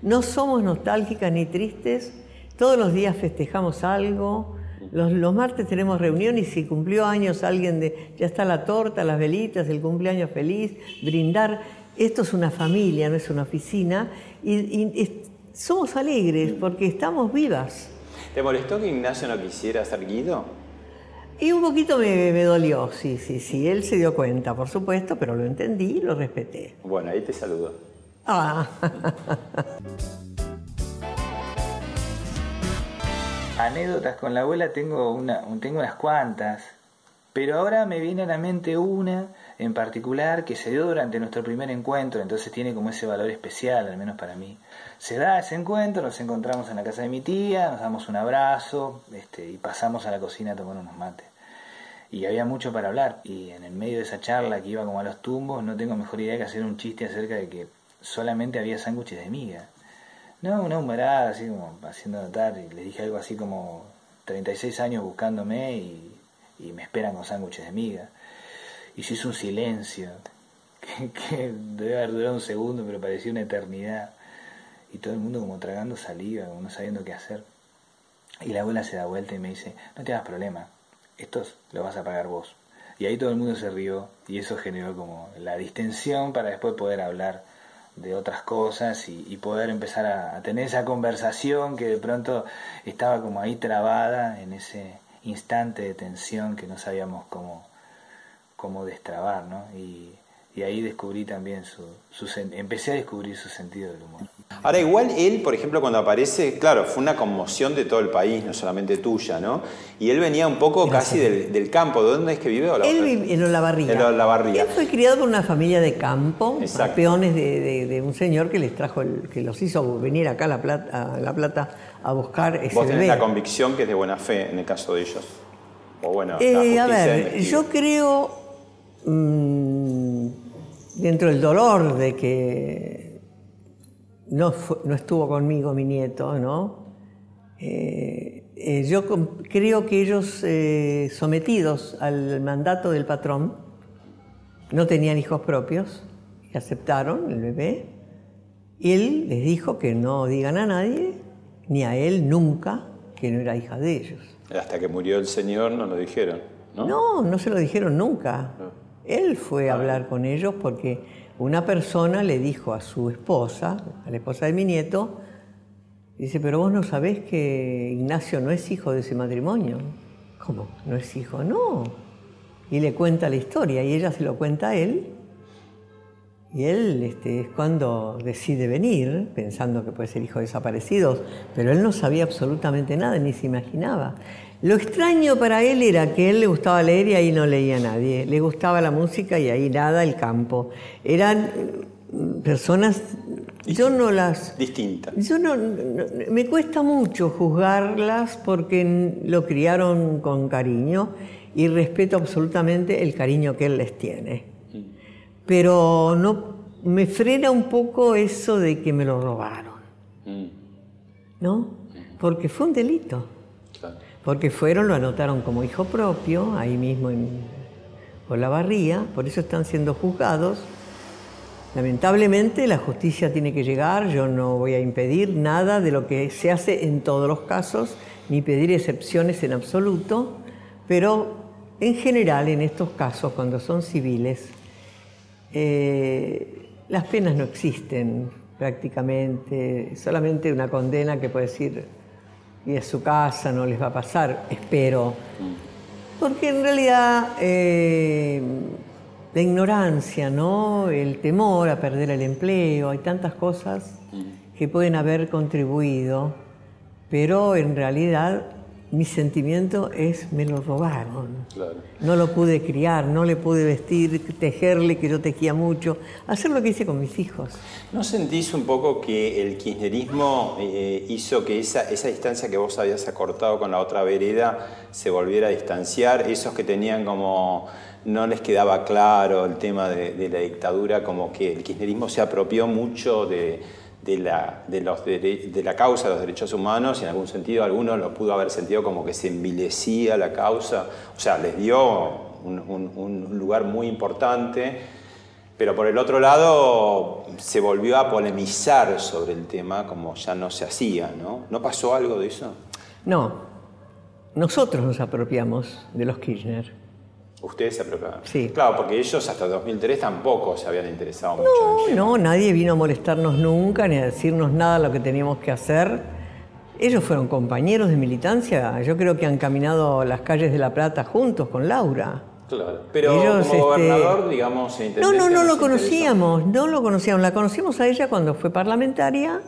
No somos nostálgicas ni tristes. Todos los días festejamos algo. Los, los martes tenemos reunión y si cumplió años alguien de, ya está la torta, las velitas, el cumpleaños feliz, brindar. Esto es una familia, no es una oficina. Y, somos alegres porque estamos vivas. ¿Te molestó que Ignacio no quisiera ser Guido? Y un poquito me, me dolió, sí, sí, sí. Él se dio cuenta, por supuesto, pero lo entendí y lo respeté. Bueno, ahí te saludo. Ah. *laughs* Anécdotas con la abuela tengo, una, tengo unas cuantas, pero ahora me viene a la mente una en particular que se dio durante nuestro primer encuentro, entonces tiene como ese valor especial, al menos para mí. Se da ese encuentro, nos encontramos en la casa de mi tía, nos damos un abrazo este, y pasamos a la cocina a tomar unos mates. Y había mucho para hablar, y en el medio de esa charla que iba como a los tumbos, no tengo mejor idea que hacer un chiste acerca de que solamente había sándwiches de miga. No, una humorada, así como haciendo notar, y le dije algo así como 36 años buscándome y, y me esperan con sándwiches de miga. Y se hizo un silencio, *laughs* que, que debe haber durado un segundo, pero parecía una eternidad. Y todo el mundo como tragando saliva, como no sabiendo qué hacer. Y la abuela se da vuelta y me dice, no te hagas problema, estos lo vas a pagar vos. Y ahí todo el mundo se rió y eso generó como la distensión para después poder hablar de otras cosas y, y poder empezar a, a tener esa conversación que de pronto estaba como ahí trabada en ese instante de tensión que no sabíamos cómo, cómo destrabar, ¿no? Y, y ahí descubrí también su, empecé a descubrir su sentido del humor. Ahora, igual él, por ejemplo, cuando aparece, claro, fue una conmoción de todo el país, no solamente tuya, ¿no? Y él venía un poco casi del, del campo. ¿De dónde es que vive? Él vive en Olavarría. En Olavarría. Él fue criado por una familia de campo, Exacto. peones de, de- de un señor que les trajo, el, que los hizo venir acá a La Plata a, La Plata a buscar ese Vos tenés bebé. la convicción que es de buena fe en el caso de ellos. O bueno, Eh, a ver, yo creo, mm, dentro del dolor de que no, no estuvo conmigo mi nieto, ¿no? Eh, eh, yo creo que ellos, eh, sometidos al mandato del patrón, no tenían hijos propios y aceptaron el bebé. Y él les dijo que no digan a nadie, ni a él nunca, que no era hija de ellos. Hasta que murió el señor no lo dijeron, ¿no? No, no se lo dijeron nunca. Él fue a hablar con ellos porque una persona le dijo a su esposa, a la esposa de mi nieto, dice, pero vos no sabés que Ignacio no es hijo de ese matrimonio. ¿Cómo? ¿No es hijo? No. Y le cuenta la historia y ella se lo cuenta a él. Y él este, es cuando decide venir, pensando que puede ser hijo de desaparecidos, pero él no sabía absolutamente nada, ni se imaginaba. Lo extraño para él era que a él le gustaba leer y ahí no leía a nadie. Le gustaba la música y ahí nada, el campo. Eran mm, personas, yo no las... Distinta. Yo no, no- me cuesta mucho juzgarlas porque lo criaron con cariño y respeto absolutamente el cariño que él les tiene. Pero no me frena un poco eso de que me lo robaron, Mm, ¿no? Porque fue un delito. claro. Porque fueron, lo anotaron como hijo propio, ahí mismo en Olavarría, por eso están siendo juzgados. Lamentablemente la justicia tiene que llegar, yo no voy a impedir nada de lo que se hace en todos los casos, ni pedir excepciones en absoluto, pero en general en estos casos, cuando son civiles, eh, las penas no existen prácticamente, solamente una condena que puede decir, y a su casa no les va a pasar, espero. Porque en realidad eh, la ignorancia, ¿no? el temor a perder el empleo, hay tantas cosas que pueden haber contribuido, pero en realidad mi sentimiento es me lo robaron. Claro. No lo pude criar, no le pude vestir, tejerle, que yo tejía mucho, hacer lo que hice con mis hijos. ¿No sentís un poco que el kirchnerismo eh, hizo que esa, esa distancia que vos habías acortado con la otra vereda se volviera a distanciar? Esos que tenían como, no les quedaba claro el tema de, de la dictadura, como que el kirchnerismo se apropió mucho de, de la, de, los de la causa de los derechos humanos y en algún sentido alguno lo pudo haber sentido como que se envilecía la causa, o sea, les dio un, lugar muy importante, pero por el otro lado se volvió a polemizar sobre el tema como ya no se hacía, ¿no? ¿No pasó algo de eso? No, nosotros nos apropiamos de los Kirchner. Ustedes se apropiaron. Sí. Claro, porque ellos hasta 2003 tampoco se habían interesado mucho. No, no, nadie vino a molestarnos nunca ni a decirnos nada de lo que teníamos que hacer. Ellos fueron compañeros de militancia. Yo creo que han caminado las calles de La Plata juntos con Laura. Claro, pero como este, gobernador, digamos, No, no, no lo conocíamos, no lo conocíamos. La conocimos a ella cuando fue parlamentaria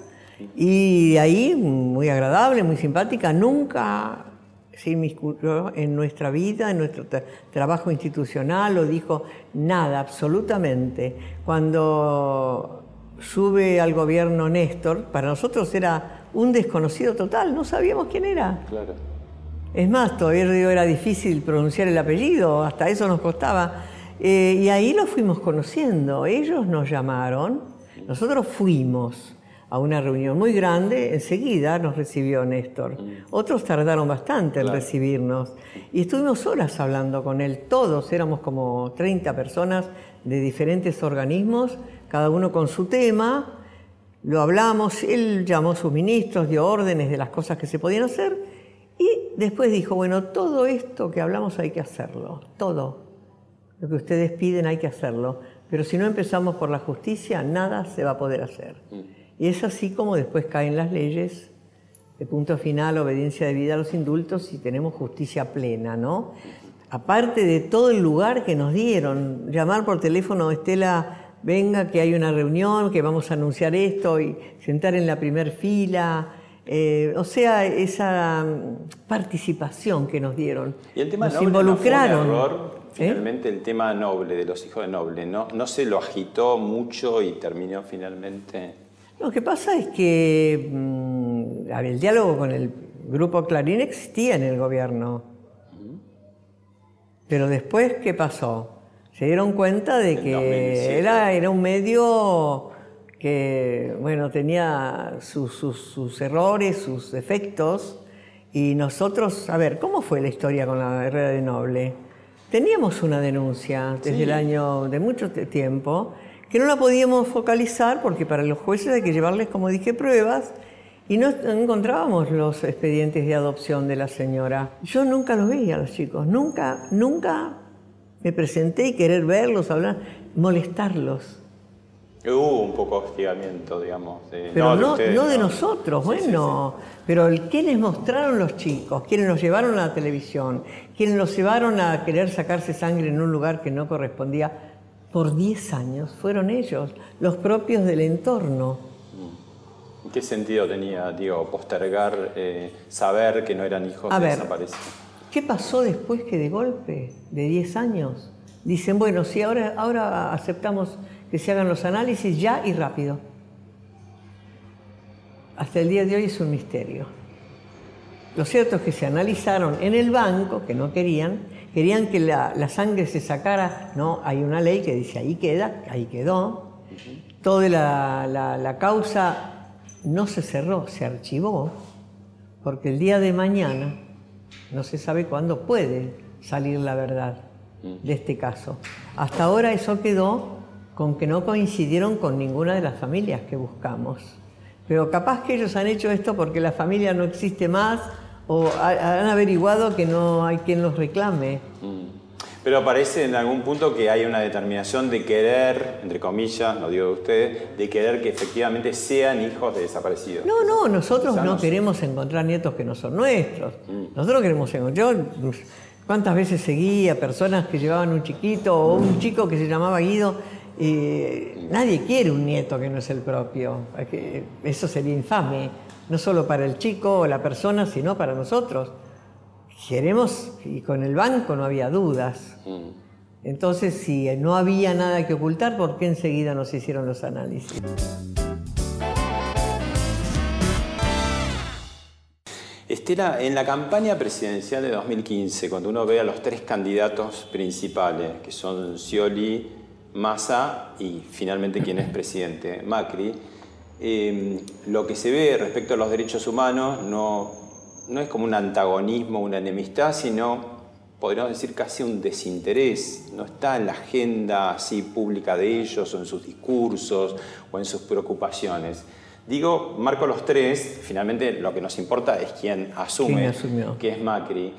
y de ahí, muy agradable, muy simpática, nunca se inmiscuyó en nuestra vida, en nuestro trabajo institucional, o dijo nada, absolutamente. Cuando sube al gobierno Néstor, para nosotros era un desconocido total, no sabíamos quién era. Claro. Es más, todavía era difícil pronunciar el apellido, hasta eso nos costaba. Eh, y ahí lo fuimos conociendo. Ellos nos llamaron, nosotros fuimos a una reunión muy grande, enseguida nos recibió Néstor. Otros tardaron bastante en recibirnos y estuvimos horas hablando con él, todos, éramos como 30 personas de diferentes organismos, cada uno con su tema, lo hablamos, él llamó a sus ministros, dio órdenes de las cosas que se podían hacer y después dijo, bueno, todo esto que hablamos hay que hacerlo, todo. Lo que ustedes piden hay que hacerlo, pero si no empezamos por la justicia, nada se va a poder hacer. Y es así como después caen las leyes, de punto final, obediencia de vida a los indultos y tenemos justicia plena, ¿no? Aparte de todo el lugar que nos dieron, llamar por teléfono, Estela, venga, que hay una reunión, que vamos a anunciar esto y sentar en la primer fila. Eh, o sea, esa mm, participación que nos dieron. Y el tema nos noble involucraron. No fue un error, finalmente el tema noble, de los hijos de noble, ¿no? no se lo agitó mucho y terminó finalmente lo que pasa es que mm, el diálogo con el grupo Clarín existía en el gobierno. Pero después, ¿qué pasó? Se dieron cuenta de que era, era un medio que, bueno, tenía sus, sus, errores, sus defectos, y nosotros, a ver, ¿cómo fue la historia con la Herrera de Noble? Teníamos una denuncia desde el año de mucho tiempo, que no la podíamos focalizar porque para los jueces hay que llevarles, como dije, pruebas y no encontrábamos los expedientes de adopción de la señora. Yo nunca los veía a los chicos, nunca, nunca me presenté y querer verlos, hablar, molestarlos. Hubo un poco de hostigamiento, digamos. De, pero no, de, nosotros, bueno. Pero ¿quiénes mostraron los chicos? ¿Quiénes los llevaron a la televisión? ¿Quiénes los llevaron a querer sacarse sangre en un lugar que no correspondía? Por 10 años fueron ellos, los propios del entorno. ¿Qué sentido tenía, digo, postergar, eh, saber que no eran hijos A de ver, ¿Qué pasó después que de golpe, de 10 años, dicen, bueno, sí, ahora, ahora aceptamos que se hagan los análisis ya y rápido? Hasta el día de hoy es un misterio. Lo cierto es que se analizaron en el banco, que no querían, querían que la, sangre se sacara, no, hay una ley que dice ahí queda, ahí quedó. Toda la, la, causa no se cerró, se archivó, porque el día de mañana no se sabe cuándo puede salir la verdad de este caso. Hasta ahora eso quedó con que no coincidieron con ninguna de las familias que buscamos. Pero capaz que ellos han hecho esto porque la familia no existe más o han averiguado que no hay quien los reclame. Mm. Pero parece en algún punto que hay una determinación de querer, entre comillas, no digo de ustedes, de querer que efectivamente sean hijos de desaparecidos. No, no, nosotros no queremos encontrar nietos que no son nuestros. Mm. Nosotros queremos encontrar. Yo, ¿cuántas veces seguía personas que llevaban un chiquito o un chico que se llamaba Guido? y nadie quiere un nieto que no es el propio. Eso sería infame no solo para el chico o la persona, sino para nosotros. Queremos, y con el banco no había dudas. Mm. Entonces, si no había nada que ocultar, ¿por qué enseguida nos hicieron los análisis? Estela, en la campaña presidencial de 2015, cuando uno ve a los tres candidatos principales, que son Scioli, Massa y finalmente quien es presidente, Macri, eh, lo que se ve respecto a los derechos humanos no, no es como un antagonismo, una enemistad, sino podríamos decir casi un desinterés, no está en la agenda así pública de ellos o en sus discursos o en sus preocupaciones. Digo, marco los tres, finalmente lo que nos importa es quién asume, que es Macri.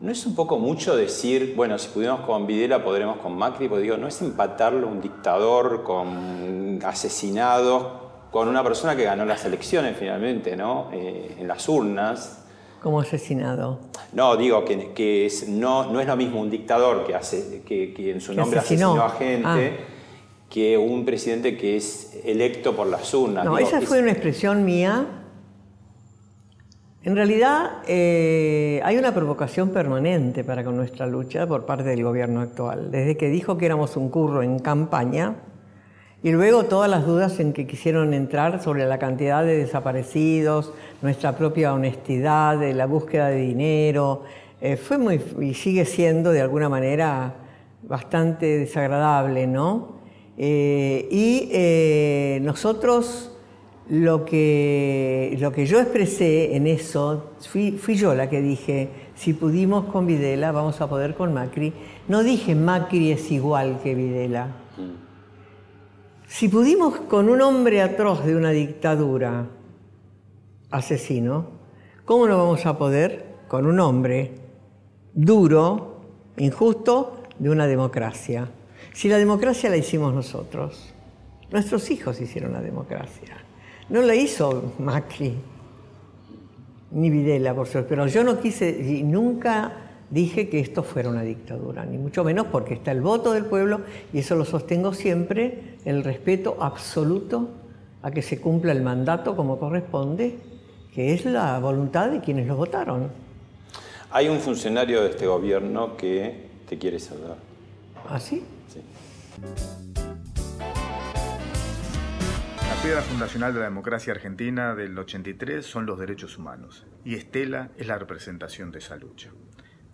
¿No es un poco mucho decir, bueno, si pudimos con Videla, podremos con Macri? Porque digo, ¿no es empatarlo un dictador con asesinados con una persona que ganó las elecciones finalmente, ¿no? Eh, en las urnas, como asesinado. No, digo que, que es, no, no es lo mismo un dictador que, hace, que, que en su nombre asesinó, a gente ah. que un presidente que es electo por las urnas. No, esa fue una expresión mía. En realidad eh, hay una provocación permanente para con nuestra lucha por parte del gobierno actual. Desde que dijo que éramos un curro en campaña, y luego todas las dudas en que quisieron entrar sobre la cantidad de desaparecidos, nuestra propia honestidad, de la búsqueda de dinero, eh, fue muy, y sigue siendo de alguna manera bastante desagradable, ¿no? Eh, y eh, nosotros lo que, lo que yo expresé en eso, fui, fui yo la que dije, si pudimos con Videla, vamos a poder con Macri. No dije Macri es igual que Videla. Si pudimos con un hombre atroz de una dictadura asesino, ¿cómo no vamos a poder con un hombre duro, injusto, de una democracia? Si la democracia la hicimos nosotros, nuestros hijos hicieron la democracia. No la hizo Macri, ni Videla, por suerte, pero yo no quise, y nunca dije que esto fuera una dictadura, ni mucho menos porque está el voto del pueblo y eso lo sostengo siempre, el respeto absoluto a que se cumpla el mandato como corresponde, que es la voluntad de quienes lo votaron. Hay un funcionario de este gobierno que te quiere saludar. ¿Ah, sí? Sí. La piedra fundacional de la democracia argentina del 83 son los derechos humanos y Estela es la representación de esa lucha.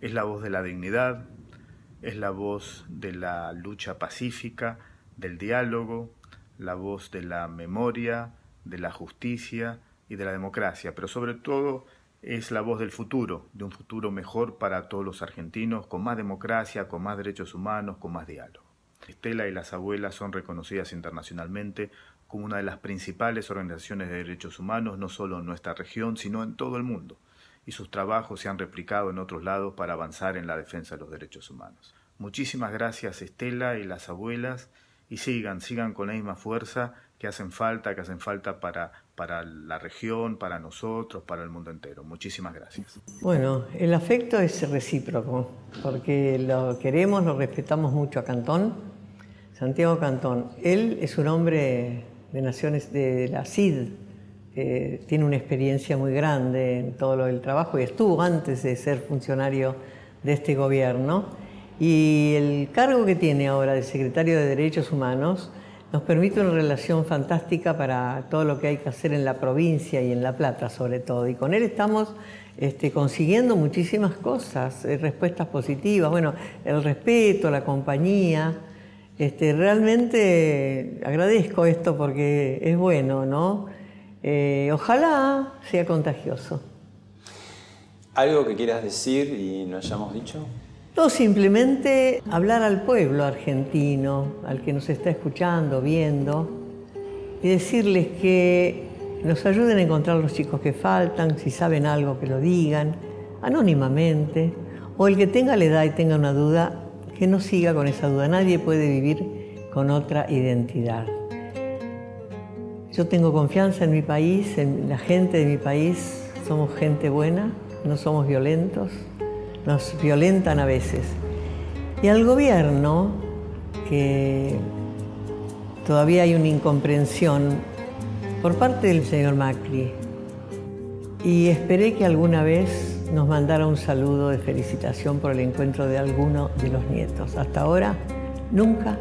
Es la voz de la dignidad, es la voz de la lucha pacífica, del diálogo, la voz de la memoria, de la justicia y de la democracia, pero sobre todo es la voz del futuro, de un futuro mejor para todos los argentinos, con más democracia, con más derechos humanos, con más diálogo. Estela y las abuelas son reconocidas internacionalmente como una de las principales organizaciones de derechos humanos, no solo en nuestra región, sino en todo el mundo y sus trabajos se han replicado en otros lados para avanzar en la defensa de los derechos humanos. Muchísimas gracias Estela y las abuelas y sigan, sigan con la misma fuerza que hacen falta, que hacen falta para, para la región, para nosotros, para el mundo entero. Muchísimas gracias. Bueno, el afecto es recíproco, porque lo queremos, lo respetamos mucho a Cantón, Santiago Cantón. Él es un hombre de Naciones de la CID, tiene una experiencia muy grande en todo lo del trabajo y estuvo antes de ser funcionario de este gobierno. Y el cargo que tiene ahora de secretario de Derechos Humanos nos permite una relación fantástica para todo lo que hay que hacer en la provincia y en La Plata sobre todo. Y con él estamos este, consiguiendo muchísimas cosas, eh, respuestas positivas, bueno, el respeto, la compañía. Este, realmente agradezco esto porque es bueno, ¿no? Eh, ojalá sea contagioso. ¿Algo que quieras decir y no hayamos dicho? No, simplemente hablar al pueblo argentino, al que nos está escuchando, viendo, y decirles que nos ayuden a encontrar los chicos que faltan, si saben algo que lo digan, anónimamente, o el que tenga la edad y tenga una duda, que no siga con esa duda. Nadie puede vivir con otra identidad. Yo tengo confianza en mi país, en la gente de mi país. Somos gente buena, no somos violentos, nos violentan a veces. Y al gobierno, que todavía hay una incomprensión por parte del señor Macri. Y esperé que alguna vez nos mandara un saludo de felicitación por el encuentro de alguno de los nietos. Hasta ahora, nunca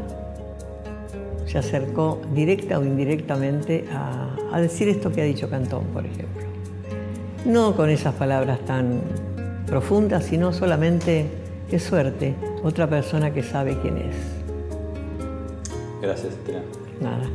se acercó directa o indirectamente a, decir esto que ha dicho Cantón, por ejemplo. No con esas palabras tan profunda, sino solamente es suerte, otra persona que sabe quién es. Gracias, Tina. Nada.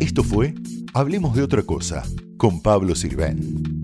Esto fue Hablemos de otra cosa con Pablo Sirven